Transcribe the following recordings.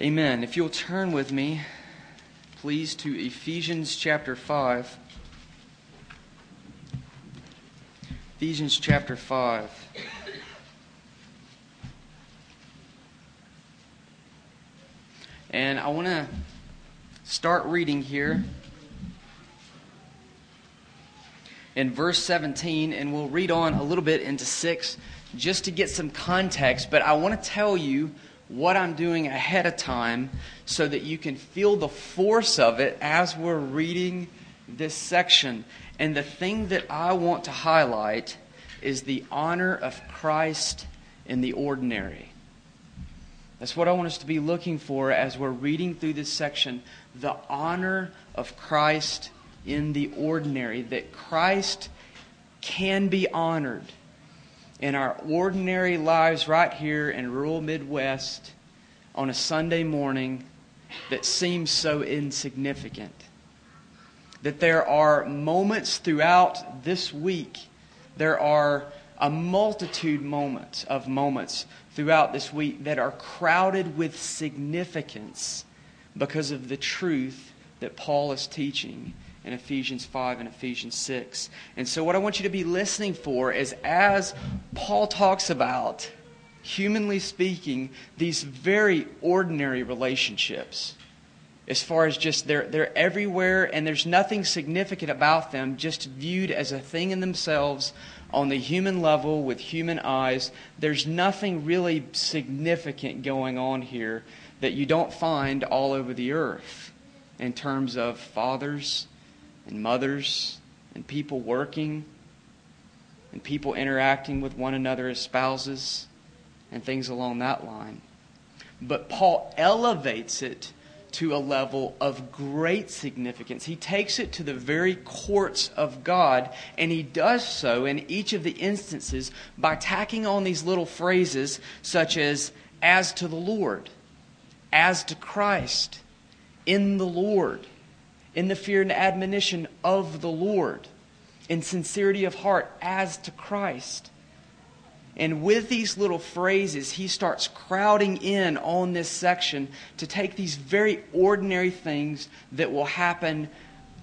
Amen. If you'll turn with me, please, to Ephesians chapter 5. Ephesians chapter 5. And I want to start reading here in verse 17, and we'll read on a little bit into 6 just to get some context. But I want to tell you what I'm doing ahead of time so that you can feel the force of it as we're reading this section. And the thing that I want to highlight is the honor of Christ in the ordinary. That's what I want us to be looking for as we're reading through this section the honor of Christ in the ordinary, that Christ can be honored in our ordinary lives right here in rural Midwest on a Sunday morning that seems so insignificant. That there are moments throughout this week, there are a multitude moments of moments throughout this week that are crowded with significance because of the truth that Paul is teaching in Ephesians 5 and Ephesians 6. And so, what I want you to be listening for is as Paul talks about, humanly speaking, these very ordinary relationships. As far as just they're, they're everywhere and there's nothing significant about them, just viewed as a thing in themselves on the human level with human eyes. There's nothing really significant going on here that you don't find all over the earth in terms of fathers and mothers and people working and people interacting with one another as spouses and things along that line. But Paul elevates it to a level of great significance. He takes it to the very courts of God, and he does so in each of the instances by tacking on these little phrases such as, as to the Lord, as to Christ, in the Lord in the fear and admonition of the Lord, in sincerity of heart as to Christ. And with these little phrases, he starts crowding in on this section to take these very ordinary things that will happen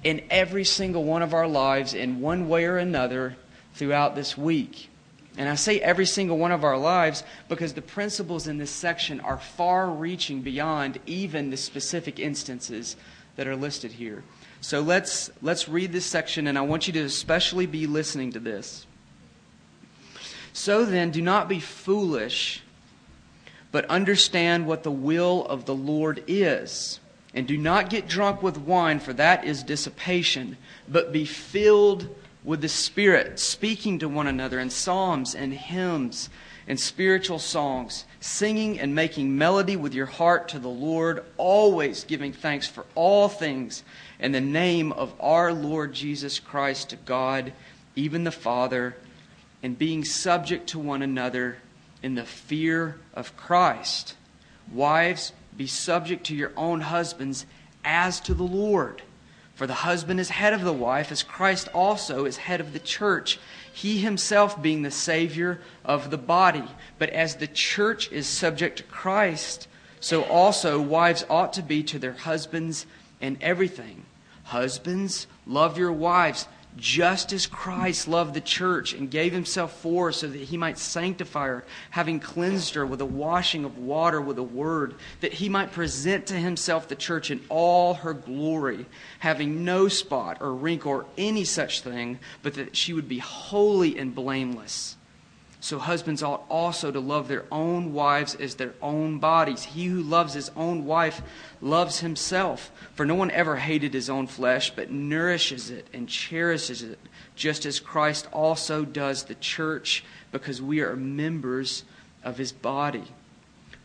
in every single one of our lives in one way or another throughout this week. And I say every single one of our lives because the principles in this section are far reaching beyond even the specific instances that are listed here. So let's, let's read this section, and I want you to especially be listening to this. So then, do not be foolish, but understand what the will of the Lord is. And do not get drunk with wine, for that is dissipation, but be filled with the Spirit, speaking to one another in psalms and hymns and spiritual songs, singing and making melody with your heart to the Lord, always giving thanks for all things in the name of our Lord Jesus Christ to God, even the Father, and being subject to one another in the fear of Christ. Wives, be subject to your own husbands as to the Lord. For the husband is head of the wife, as Christ also is head of the church he himself being the Savior of the body. But as the church is subject to Christ, so also wives ought to be to their husbands in everything. Husbands, love your wives just as Christ loved the church and gave himself for her so that he might sanctify her, having cleansed her with a washing of water with a word, that he might present to himself the church in all her glory, having no spot or wrinkle or any such thing, but that she would be holy and blameless. So husbands ought also to love their own wives as their own bodies. He who loves his own wife loves himself. For no one ever hated his own flesh, but nourishes it and cherishes it, just as Christ also does the church, because we are members of his body.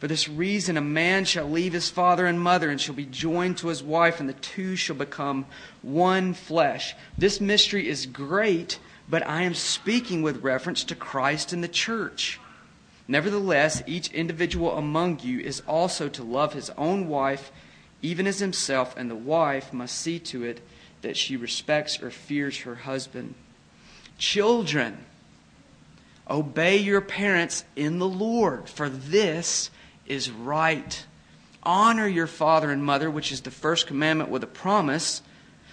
For this reason, a man shall leave his father and mother and shall be joined to his wife, and the two shall become one flesh. This mystery is great but I am speaking with reference to Christ and the church. Nevertheless, each individual among you is also to love his own wife, even as himself, and the wife must see to it that she respects or fears her husband. Children, obey your parents in the Lord, for this is right. Honor your father and mother, which is the first commandment with a promise,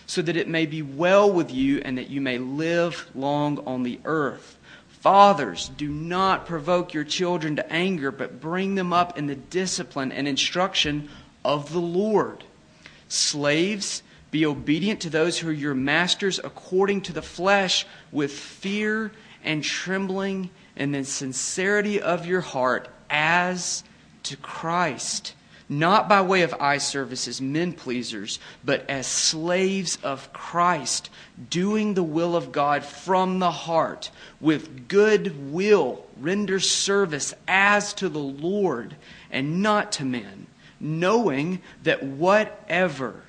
so that it may be well with you and that you may live long on the earth. Fathers, do not provoke your children to anger, but bring them up in the discipline and instruction of the Lord. Slaves, be obedient to those who are your masters according to the flesh, with fear and trembling and the sincerity of your heart, as to Christ not by way of eye service as men pleasers, but as slaves of Christ, doing the will of God from the heart, with good will, render service as to the Lord and not to men, knowing that whatever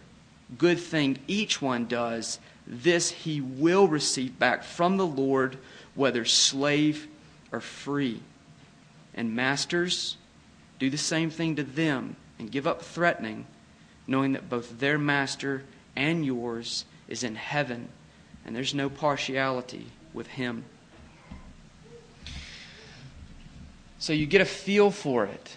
good thing each one does, this he will receive back from the Lord, whether slave or free. And masters, do the same thing to them and give up threatening, knowing that both their master and yours is in heaven, and there's no partiality with him. So you get a feel for it.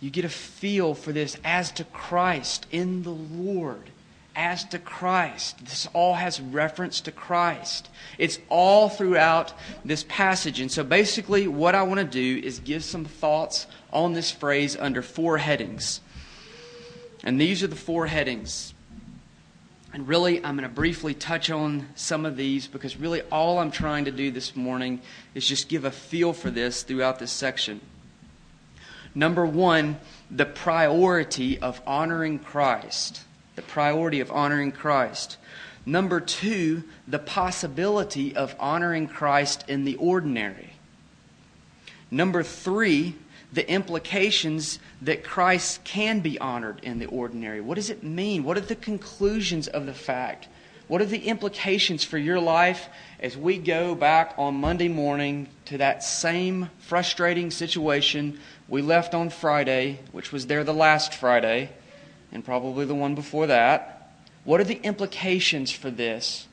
You get a feel for this as to Christ in the Lord. As to Christ. This all has reference to Christ. It's all throughout this passage. And so basically, what I want to do is give some thoughts on this phrase under four headings. And these are the four headings. And really, I'm going to briefly touch on some of these because really all I'm trying to do this morning is just give a feel for this throughout this section. Number one, the priority of honoring Christ. The priority of honoring Christ. Number two, the possibility of honoring Christ in the ordinary. Number three, the implications that Christ can be honored in the ordinary. What does it mean? What are the conclusions of the fact? What are the implications for your life as we go back on Monday morning to that same frustrating situation we left on Friday, which was there the last Friday, and probably the one before that? What are the implications for this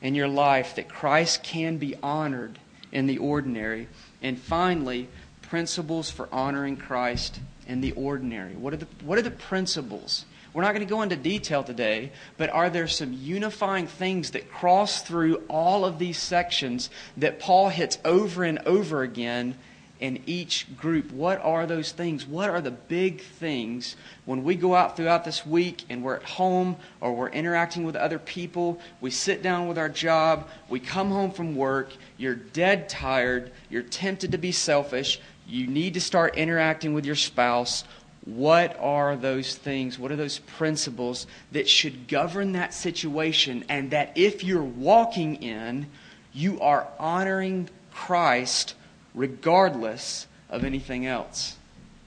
in your life that Christ can be honored in the ordinary? And finally, principles for honoring Christ in the ordinary? What are the, what are the principles? We're not going to go into detail today, but are there some unifying things that cross through all of these sections that Paul hits over and over again in each group. What are those things? What are the big things when we go out throughout this week and we're at home or we're interacting with other people? We sit down with our job, we come home from work, you're dead tired, you're tempted to be selfish, you need to start interacting with your spouse. What are those things? What are those principles that should govern that situation and that if you're walking in, you are honoring Christ regardless of anything else,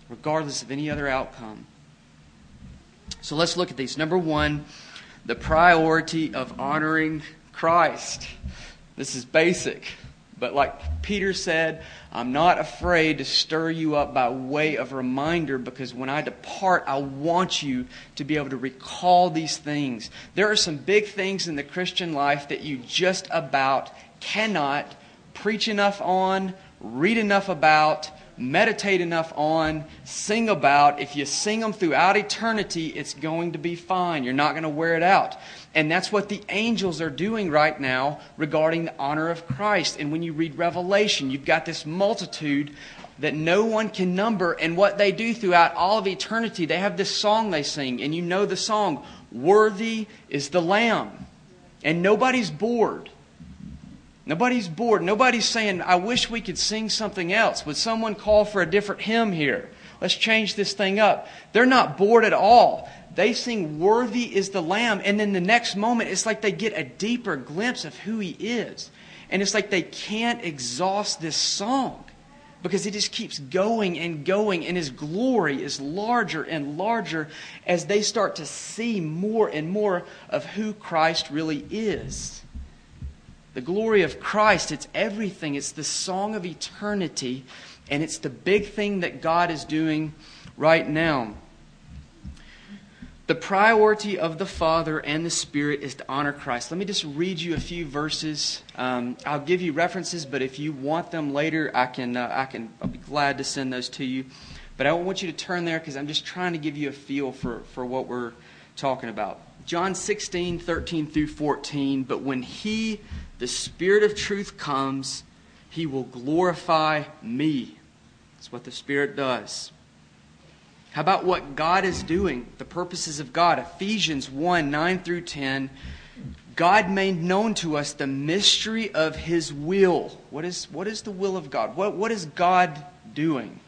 regardless of any other outcome. So let's look at these. Number one, the priority of honoring Christ. This is basic. But like Peter said, I'm not afraid to stir you up by way of reminder because when I depart, I want you to be able to recall these things. There are some big things in the Christian life that you just about cannot preach enough on, read enough about, meditate enough on, sing about. If you sing them throughout eternity, it's going to be fine. You're not going to wear it out. And that's what the angels are doing right now regarding the honor of Christ. And when you read Revelation, you've got this multitude that no one can number. And what they do throughout all of eternity, they have this song they sing. And you know the song Worthy is the Lamb. And nobody's bored. Nobody's bored. Nobody's saying, I wish we could sing something else. Would someone call for a different hymn here? Let's change this thing up. They're not bored at all. They sing, Worthy is the Lamb. And then the next moment, it's like they get a deeper glimpse of who He is. And it's like they can't exhaust this song because it just keeps going and going. And His glory is larger and larger as they start to see more and more of who Christ really is. The glory of Christ, it's everything. It's the song of eternity, and it's the big thing that God is doing right now. The priority of the Father and the Spirit is to honor Christ. Let me just read you a few verses. Um, I'll give you references, but if you want them later, I can. Uh, I can. I'll be glad to send those to you. But I want you to turn there because I'm just trying to give you a feel for, for what we're talking about. John 16, 13 through 14. But when He, the Spirit of truth, comes, He will glorify me. That's what the Spirit does. How about what God is doing? The purposes of God. Ephesians 1 9 through 10. God made known to us the mystery of His will. What is, what is the will of God? What, what is God doing?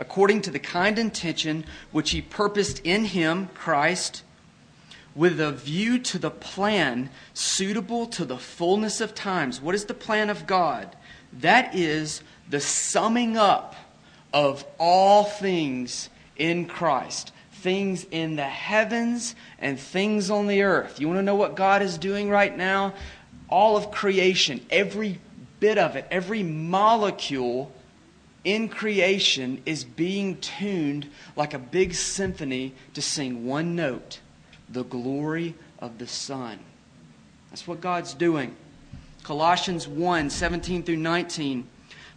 According to the kind intention which He purposed in Him, Christ, with a view to the plan suitable to the fullness of times. What is the plan of God? That is the summing up of all things in Christ things in the heavens and things on the earth. You want to know what God is doing right now? All of creation, every bit of it, every molecule in creation is being tuned like a big symphony to sing one note the glory of the Son. That's what God's doing. Colossians 1 17 through 19.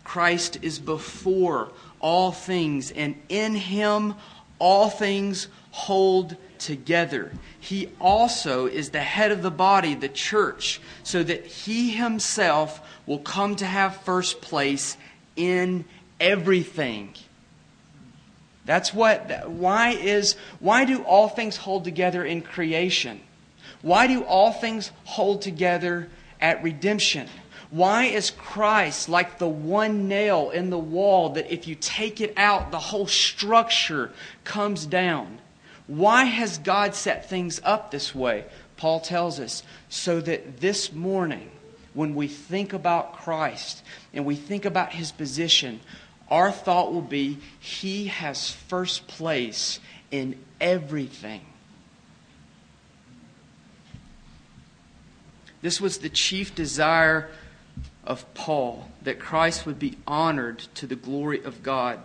Christ is before all things, and in him all things hold together. He also is the head of the body, the church, so that he himself will come to have first place in everything. That's what why is why do all things hold together in creation? Why do all things hold together at redemption? Why is Christ like the one nail in the wall that if you take it out, the whole structure comes down? Why has God set things up this way? Paul tells us so that this morning, when we think about Christ and we think about his position, our thought will be he has first place in everything. This was the chief desire of Paul that Christ would be honored to the glory of God.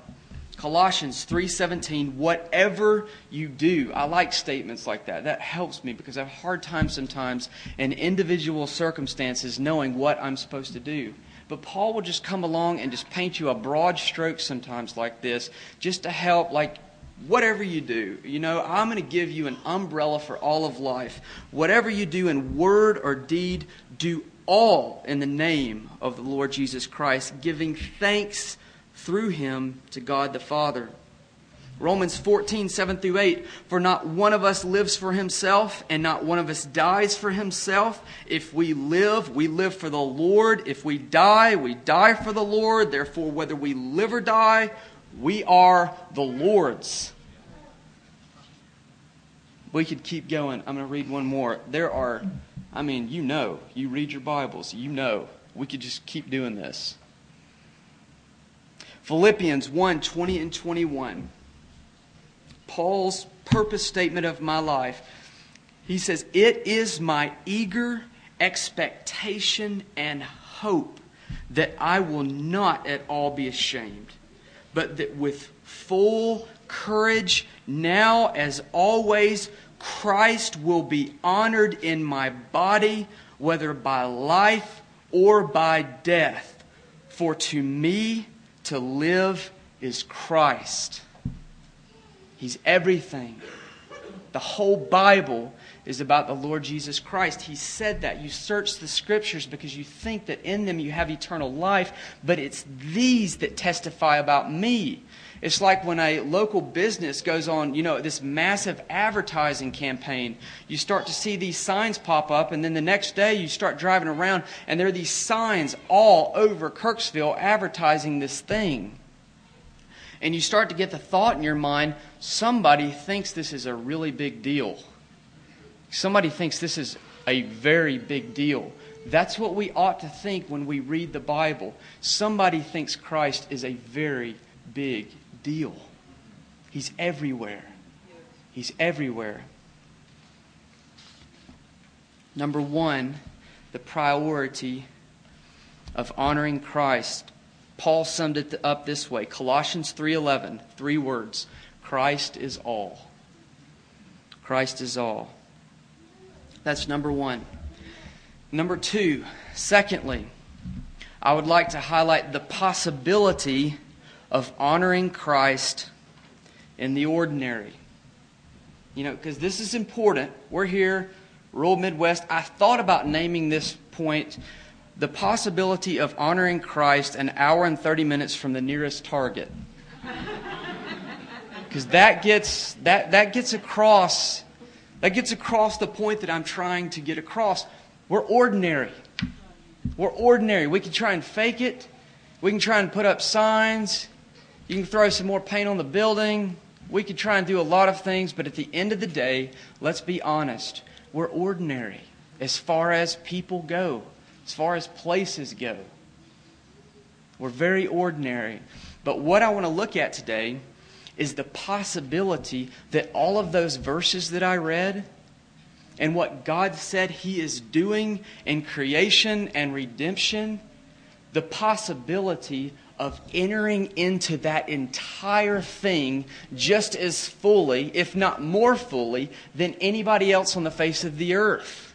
Colossians 3:17 whatever you do. I like statements like that. That helps me because I have a hard time sometimes in individual circumstances knowing what I'm supposed to do. But Paul will just come along and just paint you a broad stroke sometimes like this just to help like whatever you do, you know, I'm going to give you an umbrella for all of life. Whatever you do in word or deed, do all in the name of the Lord Jesus Christ, giving thanks through him to God the Father. Romans 14, 7 through 8. For not one of us lives for himself, and not one of us dies for himself. If we live, we live for the Lord. If we die, we die for the Lord. Therefore, whether we live or die, we are the Lord's. We could keep going. I'm going to read one more. There are I mean, you know, you read your Bibles, you know. We could just keep doing this. Philippians 1 20 and 21. Paul's purpose statement of my life. He says, It is my eager expectation and hope that I will not at all be ashamed, but that with full courage, now as always, Christ will be honored in my body, whether by life or by death. For to me, to live is Christ. He's everything. The whole Bible is about the Lord Jesus Christ. He said that. You search the scriptures because you think that in them you have eternal life, but it's these that testify about me. It's like when a local business goes on, you know, this massive advertising campaign. You start to see these signs pop up, and then the next day you start driving around, and there are these signs all over Kirksville advertising this thing. And you start to get the thought in your mind somebody thinks this is a really big deal. Somebody thinks this is a very big deal. That's what we ought to think when we read the Bible. Somebody thinks Christ is a very big deal. He's everywhere. He's everywhere. Number one, the priority of honoring Christ. Paul summed it up this way Colossians 3:11, three words. Christ is all. Christ is all. That's number 1. Number 2, secondly, I would like to highlight the possibility of honoring Christ in the ordinary. You know, because this is important. We're here, rural Midwest. I thought about naming this point the possibility of honoring Christ an hour and 30 minutes from the nearest target. Because that gets, that, that gets across that gets across the point that I'm trying to get across. We're ordinary. We're ordinary. We can try and fake it. We can try and put up signs. You can throw some more paint on the building. We could try and do a lot of things, but at the end of the day, let's be honest. We're ordinary as far as people go, as far as places go. We're very ordinary. But what I want to look at today is the possibility that all of those verses that I read and what God said He is doing in creation and redemption, the possibility of entering into that entire thing just as fully, if not more fully, than anybody else on the face of the earth.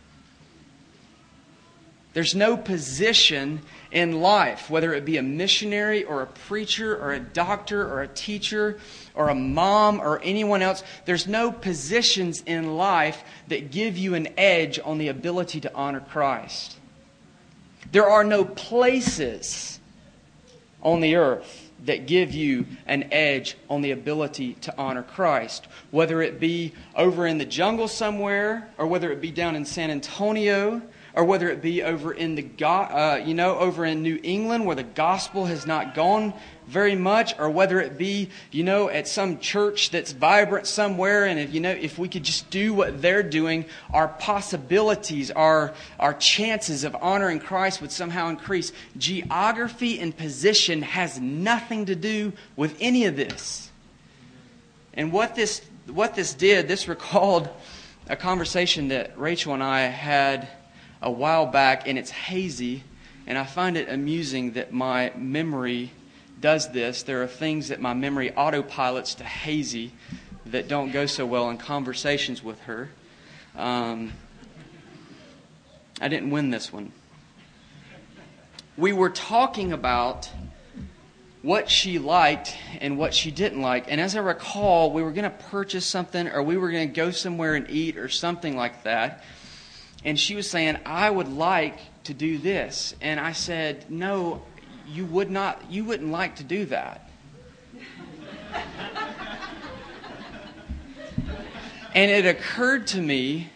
There's no position in life, whether it be a missionary or a preacher or a doctor or a teacher or a mom or anyone else, there's no positions in life that give you an edge on the ability to honor Christ. There are no places on the earth that give you an edge on the ability to honor Christ. Whether it be over in the jungle somewhere, or whether it be down in San Antonio, or whether it be over in the uh, you know over in New England where the gospel has not gone very much, or whether it be you know at some church that's vibrant somewhere, and if you know if we could just do what they're doing, our possibilities, our our chances of honoring Christ would somehow increase. Geography and position has nothing to do with any of this. And what this what this did, this recalled a conversation that Rachel and I had a while back, and it's hazy. And I find it amusing that my memory does this. There are things that my memory autopilots to hazy that don't go so well in conversations with her. Um, I didn't win this one. We were talking about what she liked and what she didn't like. And as I recall, we were going to purchase something or we were going to go somewhere and eat or something like that and she was saying, I would like to do this. And I said, No, you would not, you wouldn't like to do that. and it occurred to me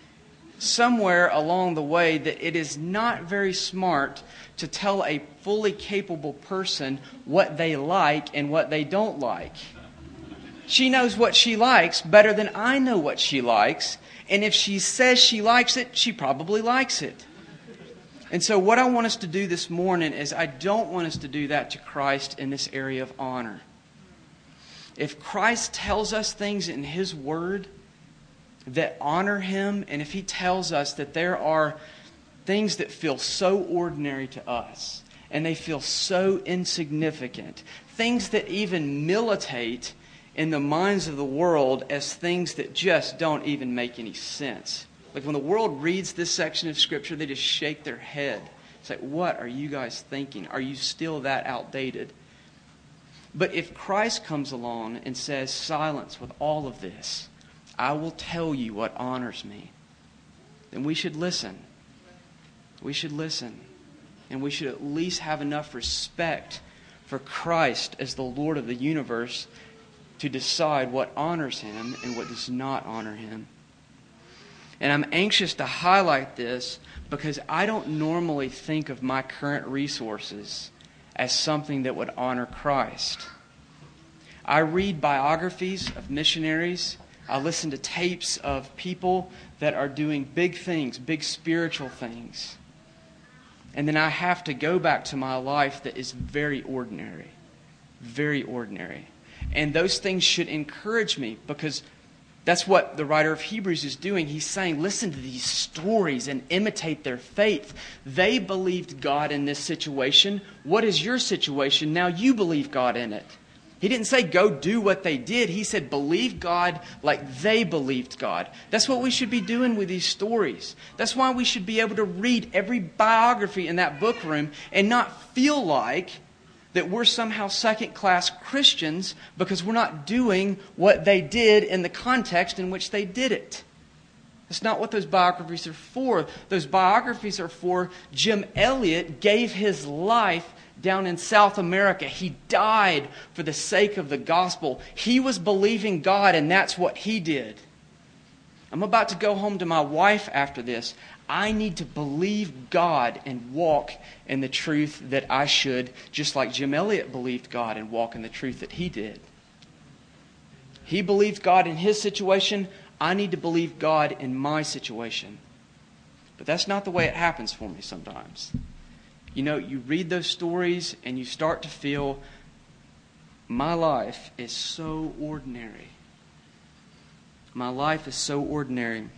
somewhere along the way that it is not very smart to tell a fully capable person what they like and what they don't like. She knows what she likes better than I know what she likes, and if she says she likes it, she probably likes it. And so, what I want us to do this morning is I don't want us to do that to Christ in this area of honor. If Christ tells us things in His Word that honor Him, and if He tells us that there are things that feel so ordinary to us, and they feel so insignificant, things that even militate in the minds of the world as things that just don't even make any sense. Like when the world reads this section of Scripture, they just shake their head. It's like, what are you guys thinking? Are you still that outdated? But if Christ comes along and says, silence with all of this, I will tell you what honors me, then we should listen. We should listen. And we should at least have enough respect for Christ as the Lord of the universe to decide what honors him and what does not honor him. And I'm anxious to highlight this because I don't normally think of my current resources as something that would honor Christ. I read biographies of missionaries. I listen to tapes of people that are doing big things, big spiritual things. And then I have to go back to my life that is very ordinary. Very ordinary. And those things should encourage me because that's what the writer of Hebrews is doing. He's saying, listen to these stories and imitate their faith. They believed God in this situation. What is your situation? Now you believe God in it. He didn't say go do what they did. He said believe God like they believed God. That's what we should be doing with these stories. That's why we should be able to read every biography in that book room and not feel like that we're somehow second class Christians because we're not doing what they did in the context in which they did it. That's not what those biographies are for. Those biographies are for Jim Elliot gave his life down in South America. He died for the sake of the gospel. He was believing God, and that's what he did. I'm about to go home to my wife after this. I need to believe God and walk in the truth that I should, just like Jim Elliot believed God and walk in the truth that he did. He believed God in his situation. I need to believe God in my situation. But that's not the way it happens for me sometimes. You know, you read those stories and you start to feel my life is so ordinary. My life is so ordinary.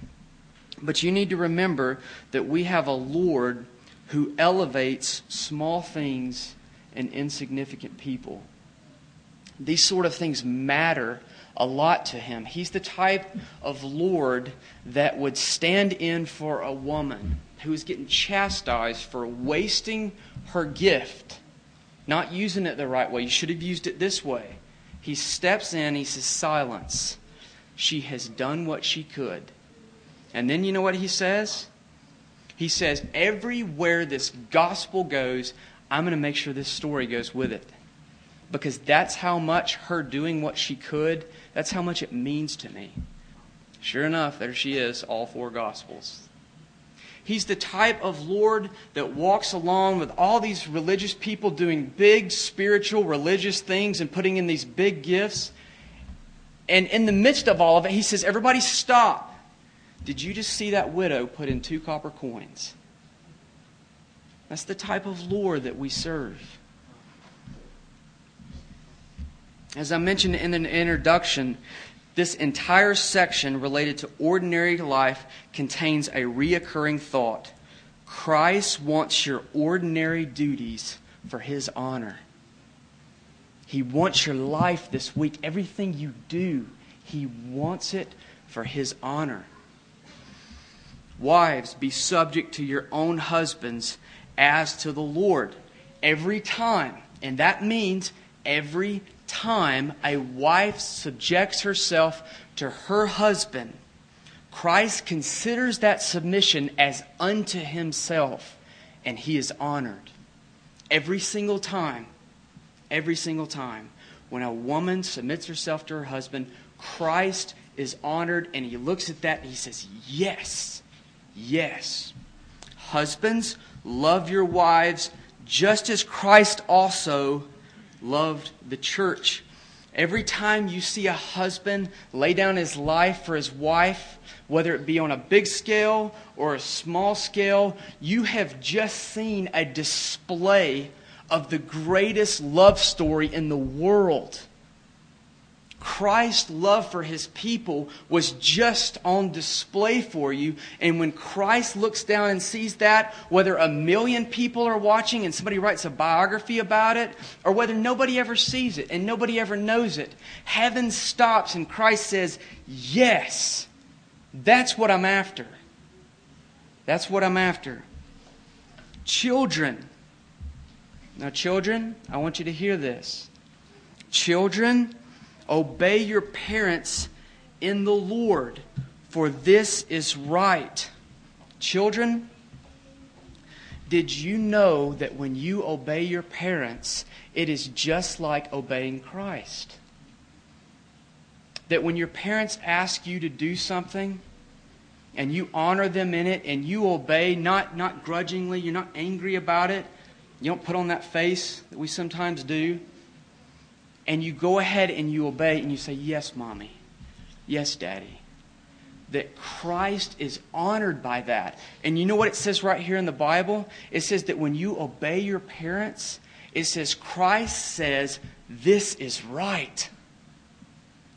But you need to remember that we have a Lord who elevates small things and insignificant people. These sort of things matter a lot to him. He's the type of Lord that would stand in for a woman who is getting chastised for wasting her gift, not using it the right way. You should have used it this way. He steps in, he says, Silence. She has done what she could. And then you know what he says? He says, Everywhere this gospel goes, I'm going to make sure this story goes with it. Because that's how much her doing what she could, that's how much it means to me. Sure enough, there she is, all four gospels. He's the type of Lord that walks along with all these religious people doing big spiritual religious things and putting in these big gifts. And in the midst of all of it, he says, Everybody stop. Did you just see that widow put in two copper coins? That's the type of Lord that we serve. As I mentioned in the introduction, this entire section related to ordinary life contains a reoccurring thought. Christ wants your ordinary duties for his honor. He wants your life this week, everything you do, he wants it for his honor. Wives, be subject to your own husbands as to the Lord every time. And that means every time a wife subjects herself to her husband, Christ considers that submission as unto himself, and he is honored. Every single time, every single time, when a woman submits herself to her husband, Christ is honored, and he looks at that and he says, Yes, yes. Husbands, love your wives just as Christ also loved the church. Every time you see a husband lay down his life for his wife, whether it be on a big scale or a small scale, you have just seen a display of the greatest love story in the world. Christ's love for his people was just on display for you. And when Christ looks down and sees that, whether a million people are watching and somebody writes a biography about it, or whether nobody ever sees it and nobody ever knows it, heaven stops and Christ says, Yes, that's what I'm after. That's what I'm after. Children. Now, children, I want you to hear this. Children, Obey your parents in the Lord, for this is right. Children, did you know that when you obey your parents, it is just like obeying Christ? That when your parents ask you to do something, and you honor them in it and you obey not, not grudgingly you're not angry about it you don't put on that face that we sometimes do and you go ahead and you obey and you say, Yes, mommy. Yes, daddy. That Christ is honored by that. And you know what it says right here in the Bible? It says that when you obey your parents, it says, Christ says, This is right.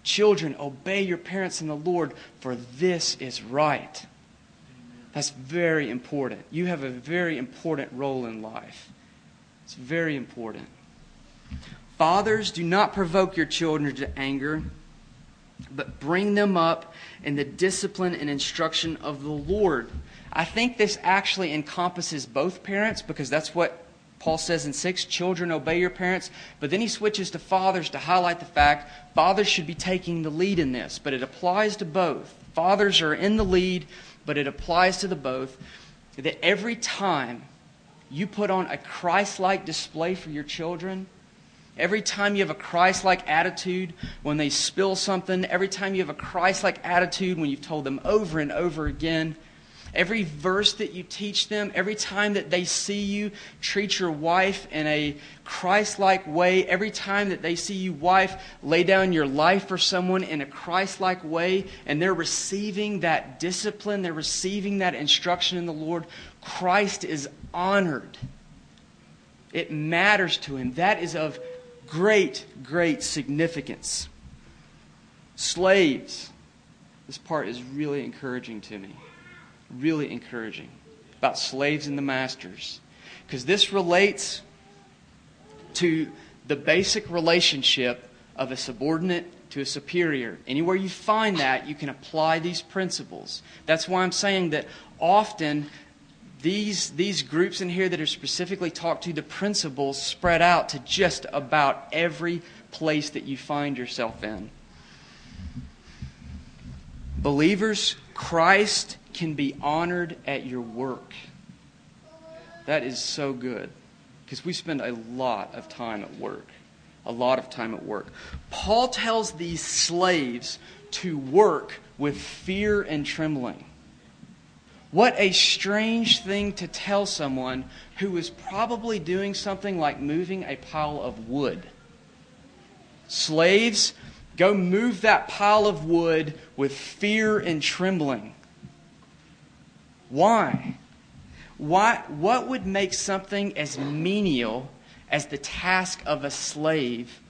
Children, obey your parents in the Lord, for this is right. That's very important. You have a very important role in life. It's very important. Fathers, do not provoke your children to anger, but bring them up in the discipline and instruction of the Lord. I think this actually encompasses both parents because that's what Paul says in 6, children obey your parents. But then he switches to fathers to highlight the fact fathers should be taking the lead in this. But it applies to both. Fathers are in the lead, but it applies to the both. That every time you put on a Christ like display for your children, every time you have a Christ like attitude when they spill something, every time you have a Christ like attitude when you've told them over and over again, Every verse that you teach them, every time that they see you treat your wife in a Christ like way, every time that they see you, wife, lay down your life for someone in a Christ like way, and they're receiving that discipline, they're receiving that instruction in the Lord, Christ is honored. It matters to him. That is of great, great significance. Slaves, this part is really encouraging to me really encouraging about slaves and the masters because this relates to the basic relationship of a subordinate to a superior. Anywhere you find that, you can apply these principles. That's why I'm saying that often these, these groups in here that are specifically talked to, the principles spread out to just about every place that you find yourself in. Believers, Christ can be honored at your work. That is so good because we spend a lot of time at work. A lot of time at work. Paul tells these slaves to work with fear and trembling. What a strange thing to tell someone who is probably doing something like moving a pile of wood. Slaves, go move that pile of wood with fear and trembling. Why? Why? What would make something as menial as the task of a slave?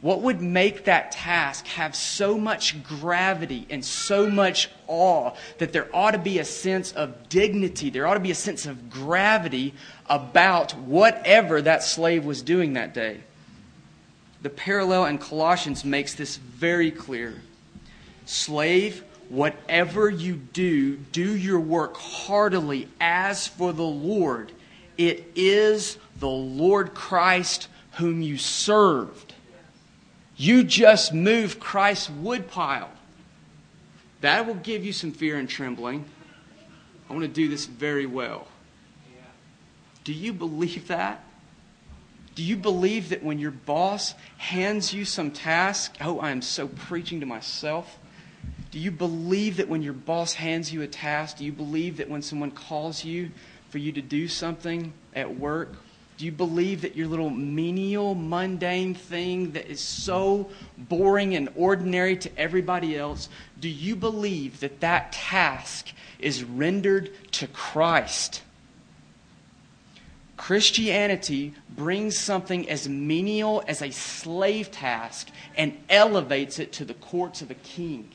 What would make that task have so much gravity and so much awe that there ought to be a sense of dignity, there ought to be a sense of gravity about whatever that slave was doing that day? The parallel in Colossians makes this very clear. Slave, Whatever you do, do your work heartily as for the Lord. It is the Lord Christ whom you served. You just move Christ's woodpile. That will give you some fear and trembling. I want to do this very well. Do you believe that? Do you believe that when your boss hands you some task, oh, I am so preaching to myself. Do you believe that when your boss hands you a task, do you believe that when someone calls you for you to do something at work, do you believe that your little menial, mundane thing that is so boring and ordinary to everybody else, do you believe that that task is rendered to Christ? Christianity brings something as menial as a slave task and elevates it to the courts of a king.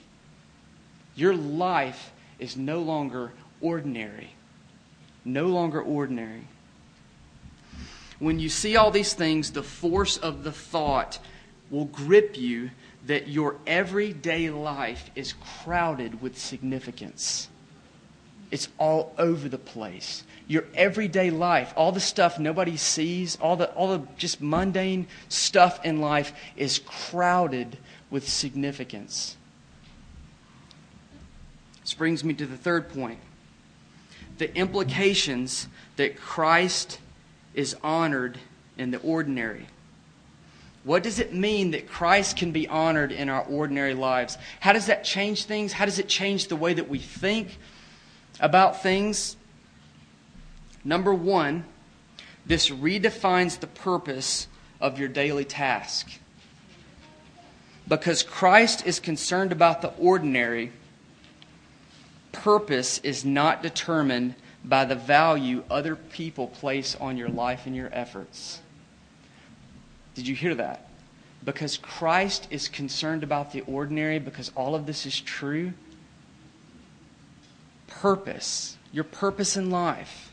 Your life is no longer ordinary. No longer ordinary. When you see all these things, the force of the thought will grip you that your everyday life is crowded with significance. It's all over the place. Your everyday life, all the stuff nobody sees, all the, all the just mundane stuff in life is crowded with significance. This brings me to the third point the implications that Christ is honored in the ordinary. What does it mean that Christ can be honored in our ordinary lives? How does that change things? How does it change the way that we think about things? Number one, this redefines the purpose of your daily task. Because Christ is concerned about the ordinary purpose is not determined by the value other people place on your life and your efforts. Did you hear that? Because Christ is concerned about the ordinary, because all of this is true. Purpose, your purpose in life,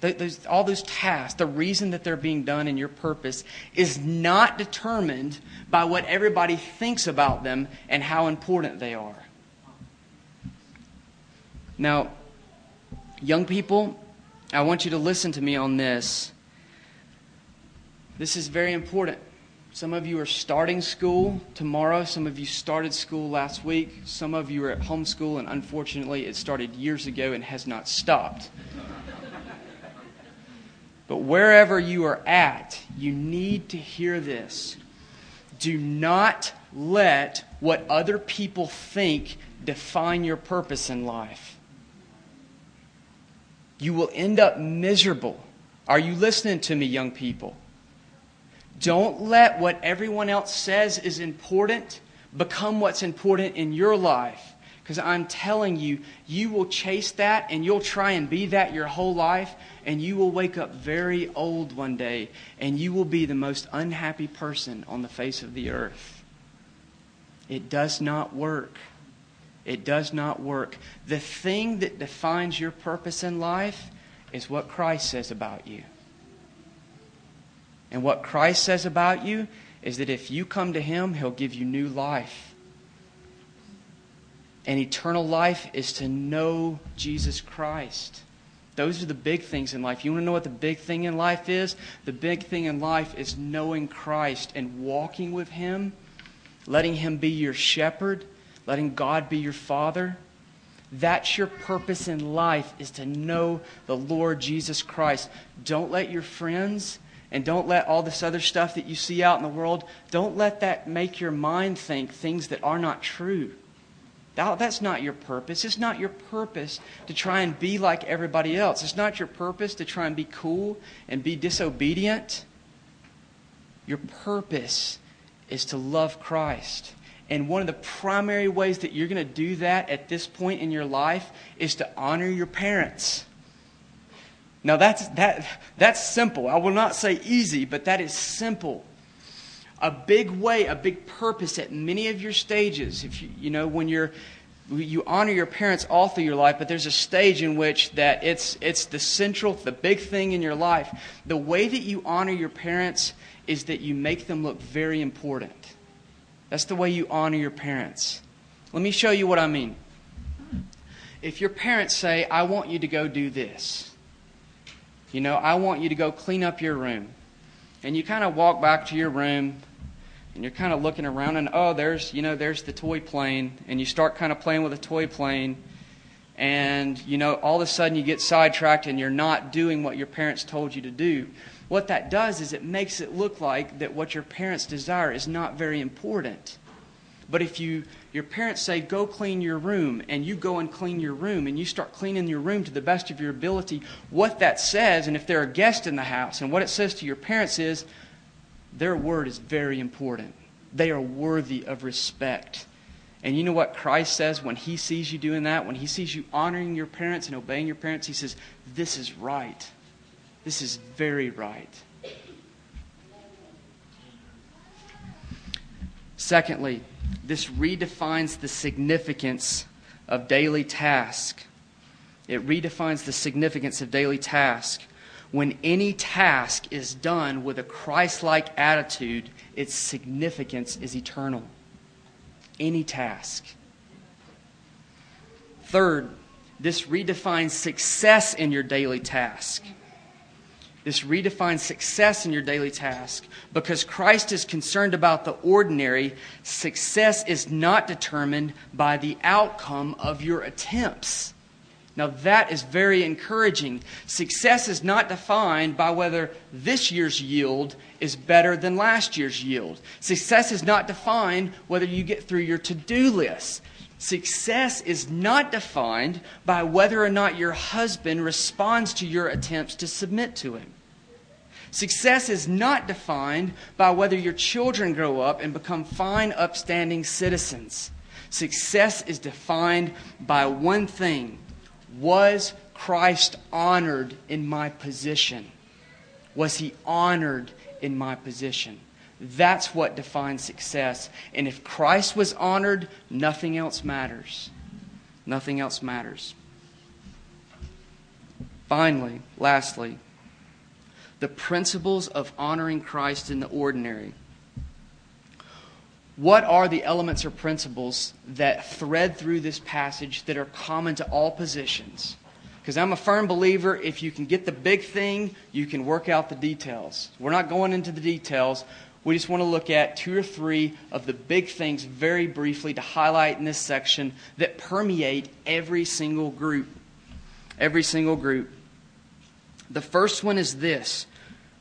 those, all those tasks, the reason that they're being done and your purpose is not determined by what everybody thinks about them and how important they are. Now, young people, I want you to listen to me on this. This is very important. Some of you are starting school tomorrow. Some of you started school last week. Some of you are at homeschool, and unfortunately, it started years ago and has not stopped. but wherever you are at, you need to hear this. Do not let what other people think define your purpose in life. You will end up miserable. Are you listening to me, young people? Don't let what everyone else says is important become what's important in your life. Because I'm telling you, you will chase that and you'll try and be that your whole life, and you will wake up very old one day, and you will be the most unhappy person on the face of the earth. It does not work. It does not work. The thing that defines your purpose in life is what Christ says about you. And what Christ says about you is that if you come to Him, He'll give you new life. And eternal life is to know Jesus Christ. Those are the big things in life. You want to know what the big thing in life is? The big thing in life is knowing Christ and walking with Him, letting Him be your shepherd, letting God be your Father. That's your purpose in life is to know the Lord Jesus Christ. Don't let your friends and don't let all this other stuff that you see out in the world, don't let that make your mind think things that are not true. That, that's not your purpose. It's not your purpose to try and be like everybody else. It's not your purpose to try and be cool and be disobedient. Your purpose is to love Christ. And one of the primary ways that you're going to do that at this point in your life is to honor your parents. Now that's, that, that's simple. I will not say easy, but that is simple. A big way, a big purpose at many of your stages, if you, you know, when you're, you honor your parents all through your life, but there's a stage in which that it's, it's the central, the big thing in your life. The way that you honor your parents is that you make them look very important. That's the way you honor your parents. Let me show you what I mean. If your parents say, I want you to go do this, you know, I want you to go clean up your room. And you kind of walk back to your room and you're kind of looking around and oh, there's, you know, there's the toy plane and you start kind of playing with a toy plane and, you know, all of a sudden you get sidetracked and you're not doing what your parents told you to do. What that does is it makes it look like that what your parents desire is not very important. But if you your parents say go clean your room and you go and clean your room and you start cleaning your room to the best of your ability, what that says and if they're a guest in the house and what it says to your parents is their word is very important. They are worthy of respect. And you know what Christ says when he sees you doing that, when he sees you honoring your parents and obeying your parents, he says, This is right. This is very right. Secondly, this redefines the significance of daily task. It redefines the significance of daily task. When any task is done with a Christ like attitude, its significance is eternal. Any task. Third, this redefines success in your daily task. This redefines success in your daily task. Because Christ is concerned about the ordinary, success is not determined by the outcome of your attempts. Now, that is very encouraging. Success is not defined by whether this year's yield is better than last year's yield. Success is not defined whether you get through your to do list. Success is not defined by whether or not your husband responds to your attempts to submit to him. Success is not defined by whether your children grow up and become fine, upstanding citizens. Success is defined by one thing Was Christ honored in my position? Was he honored in my position? That's what defines success. And if Christ was honored, nothing else matters. Nothing else matters. Finally, lastly, the principles of honoring Christ in the ordinary. What are the elements or principles that thread through this passage that are common to all positions? Because I'm a firm believer if you can get the big thing, you can work out the details. We're not going into the details. We just want to look at two or three of the big things very briefly to highlight in this section that permeate every single group. Every single group. The first one is this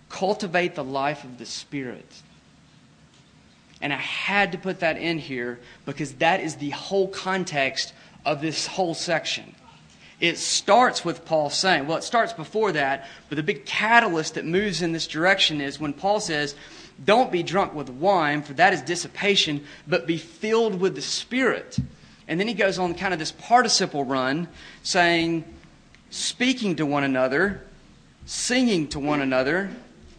cultivate the life of the Spirit. And I had to put that in here because that is the whole context of this whole section. It starts with Paul saying, well, it starts before that, but the big catalyst that moves in this direction is when Paul says, don't be drunk with wine, for that is dissipation, but be filled with the Spirit. And then he goes on kind of this participle run, saying, speaking to one another, singing to one another,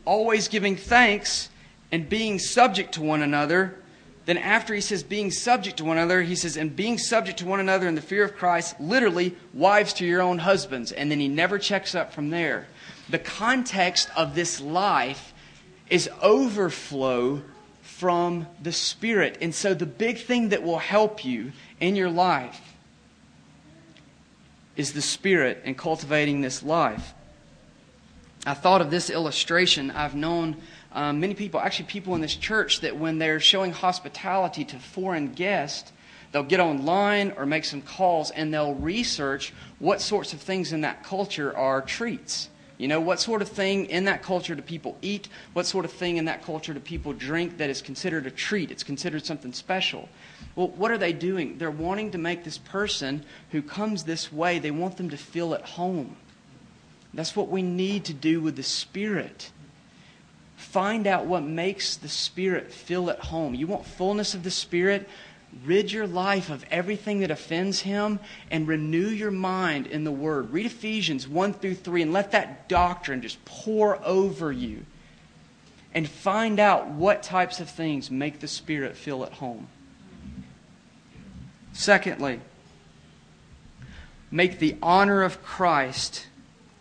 always giving thanks, and being subject to one another then, after he says being subject to one another, he says, and being subject to one another in the fear of Christ, literally, wives to your own husbands. And then he never checks up from there. The context of this life is overflow from the Spirit. And so, the big thing that will help you in your life is the Spirit and cultivating this life. I thought of this illustration. I've known um, many people, actually, people in this church, that when they're showing hospitality to foreign guests, they'll get online or make some calls and they'll research what sorts of things in that culture are treats. You know, what sort of thing in that culture do people eat? What sort of thing in that culture do people drink that is considered a treat? It's considered something special. Well, what are they doing? They're wanting to make this person who comes this way, they want them to feel at home. That's what we need to do with the Spirit. Find out what makes the Spirit feel at home. You want fullness of the Spirit? Rid your life of everything that offends Him and renew your mind in the Word. Read Ephesians 1 through 3 and let that doctrine just pour over you. And find out what types of things make the Spirit feel at home. Secondly, make the honor of Christ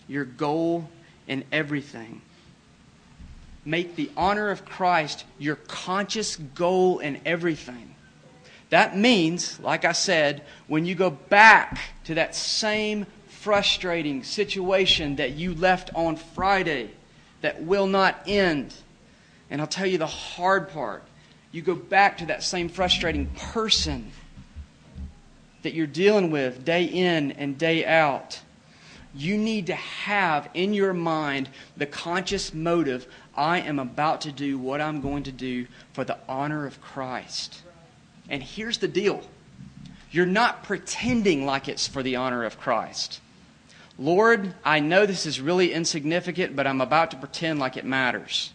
your goal in everything. Make the honor of Christ your conscious goal in everything. That means, like I said, when you go back to that same frustrating situation that you left on Friday that will not end, and I'll tell you the hard part. You go back to that same frustrating person that you're dealing with day in and day out. You need to have in your mind the conscious motive I am about to do what I'm going to do for the honor of Christ. And here's the deal you're not pretending like it's for the honor of Christ. Lord, I know this is really insignificant, but I'm about to pretend like it matters.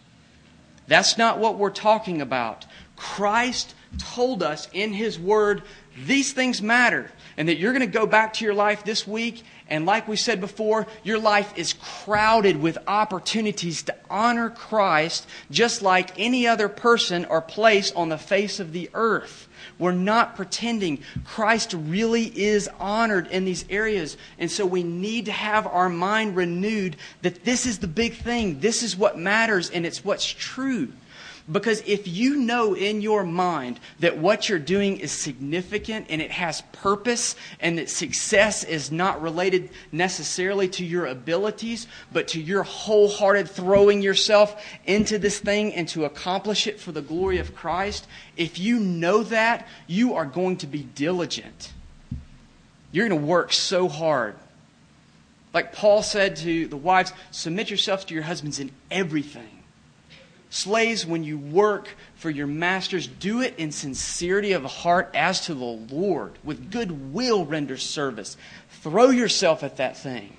That's not what we're talking about. Christ told us in His Word these things matter, and that you're going to go back to your life this week and like we said before, your life is crowded with opportunities to honor Christ just like any other person or place on the face of the earth. We're not pretending. Christ really is honored in these areas. And so we need to have our mind renewed that this is the big thing. This is what matters and it's what's true. Because if you know in your mind that what you're doing is significant and it has purpose and that success is not related necessarily to your abilities, but to your wholehearted throwing yourself into this thing and to accomplish it for the glory of Christ, if you know that, you are going to be diligent. You're going to work so hard. Like Paul said to the wives, submit yourselves to your husbands in everything. Slaves, when you work for your masters, do it in sincerity of heart as to the Lord. With good will, render service. Throw yourself at that thing.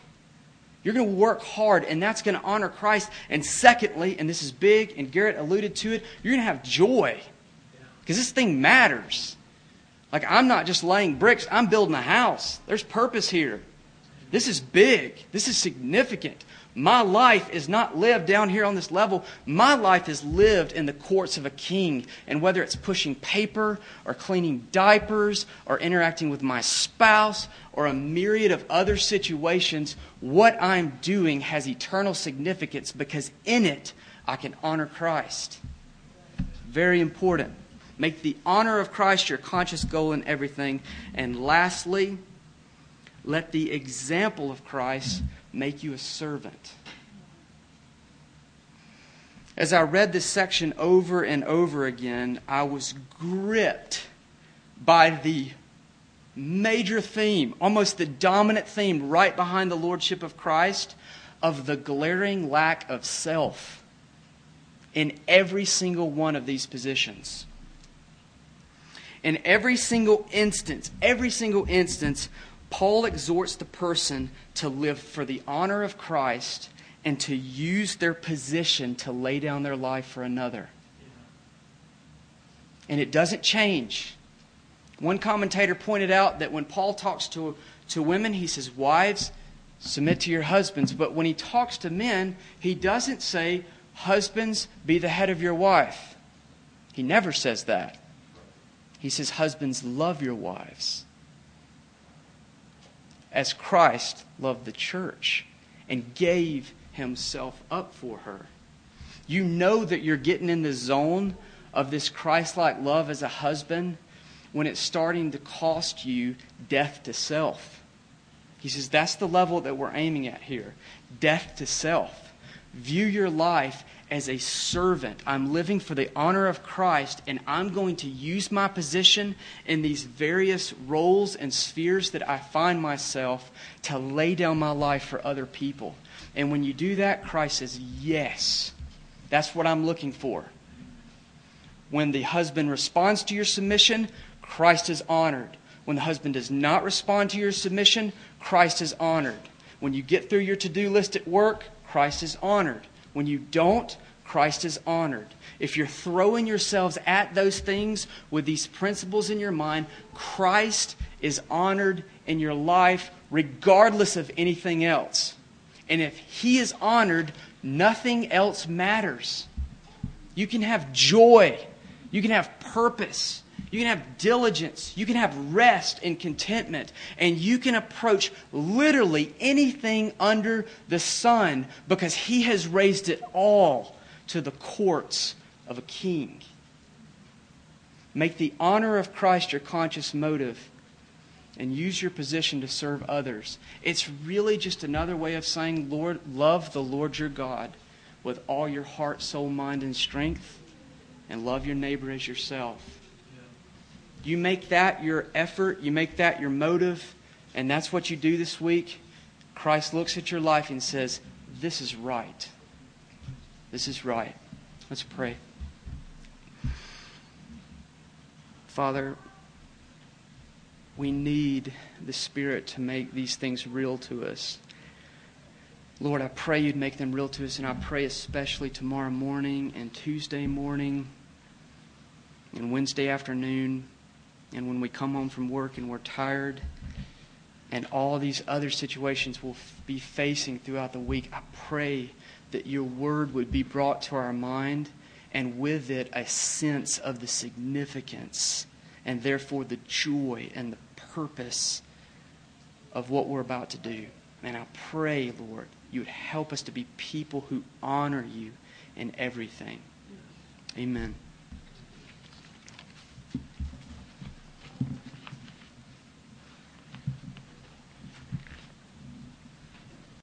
You're going to work hard, and that's going to honor Christ. And secondly, and this is big, and Garrett alluded to it, you're going to have joy. Because this thing matters. Like, I'm not just laying bricks, I'm building a house. There's purpose here. This is big, this is significant. My life is not lived down here on this level. My life is lived in the courts of a king. And whether it's pushing paper or cleaning diapers or interacting with my spouse or a myriad of other situations, what I'm doing has eternal significance because in it I can honor Christ. Very important. Make the honor of Christ your conscious goal in everything. And lastly, let the example of Christ make you a servant. As I read this section over and over again, I was gripped by the major theme, almost the dominant theme right behind the Lordship of Christ, of the glaring lack of self in every single one of these positions. In every single instance, every single instance, Paul exhorts the person to live for the honor of Christ and to use their position to lay down their life for another. And it doesn't change. One commentator pointed out that when Paul talks to, to women, he says, Wives, submit to your husbands. But when he talks to men, he doesn't say, Husbands, be the head of your wife. He never says that. He says, Husbands, love your wives as Christ loved the church and gave himself up for her. You know that you're getting in the zone of this Christ like love as a husband when it's starting to cost you death to self. He says that's the level that we're aiming at here death to self. View your life as a servant. I'm living for the honor of Christ, and I'm going to use my position in these various roles and spheres that I find myself to lay down my life for other people. And when you do that, Christ says, Yes, that's what I'm looking for. When the husband responds to your submission, Christ is honored. When the husband does not respond to your submission, Christ is honored. When you get through your to do list at work, Christ is honored. When you don't, Christ is honored. If you're throwing yourselves at those things with these principles in your mind, Christ is honored in your life regardless of anything else. And if He is honored, nothing else matters. You can have joy, you can have purpose, you can have diligence. You can have rest and contentment. And you can approach literally anything under the sun because He has raised it all to the courts of a king. Make the honor of Christ your conscious motive and use your position to serve others. It's really just another way of saying, Lord, love the Lord your God with all your heart, soul, mind, and strength, and love your neighbor as yourself. You make that your effort, you make that your motive, and that's what you do this week. Christ looks at your life and says, This is right. This is right. Let's pray. Father, we need the Spirit to make these things real to us. Lord, I pray you'd make them real to us, and I pray especially tomorrow morning and Tuesday morning and Wednesday afternoon and when we come home from work and we're tired and all these other situations we'll be facing throughout the week, I pray that your word would be brought to our mind and with it a sense of the significance and therefore the joy and the purpose of what we're about to do. And I pray, Lord, you would help us to be people who honor you in everything. Amen.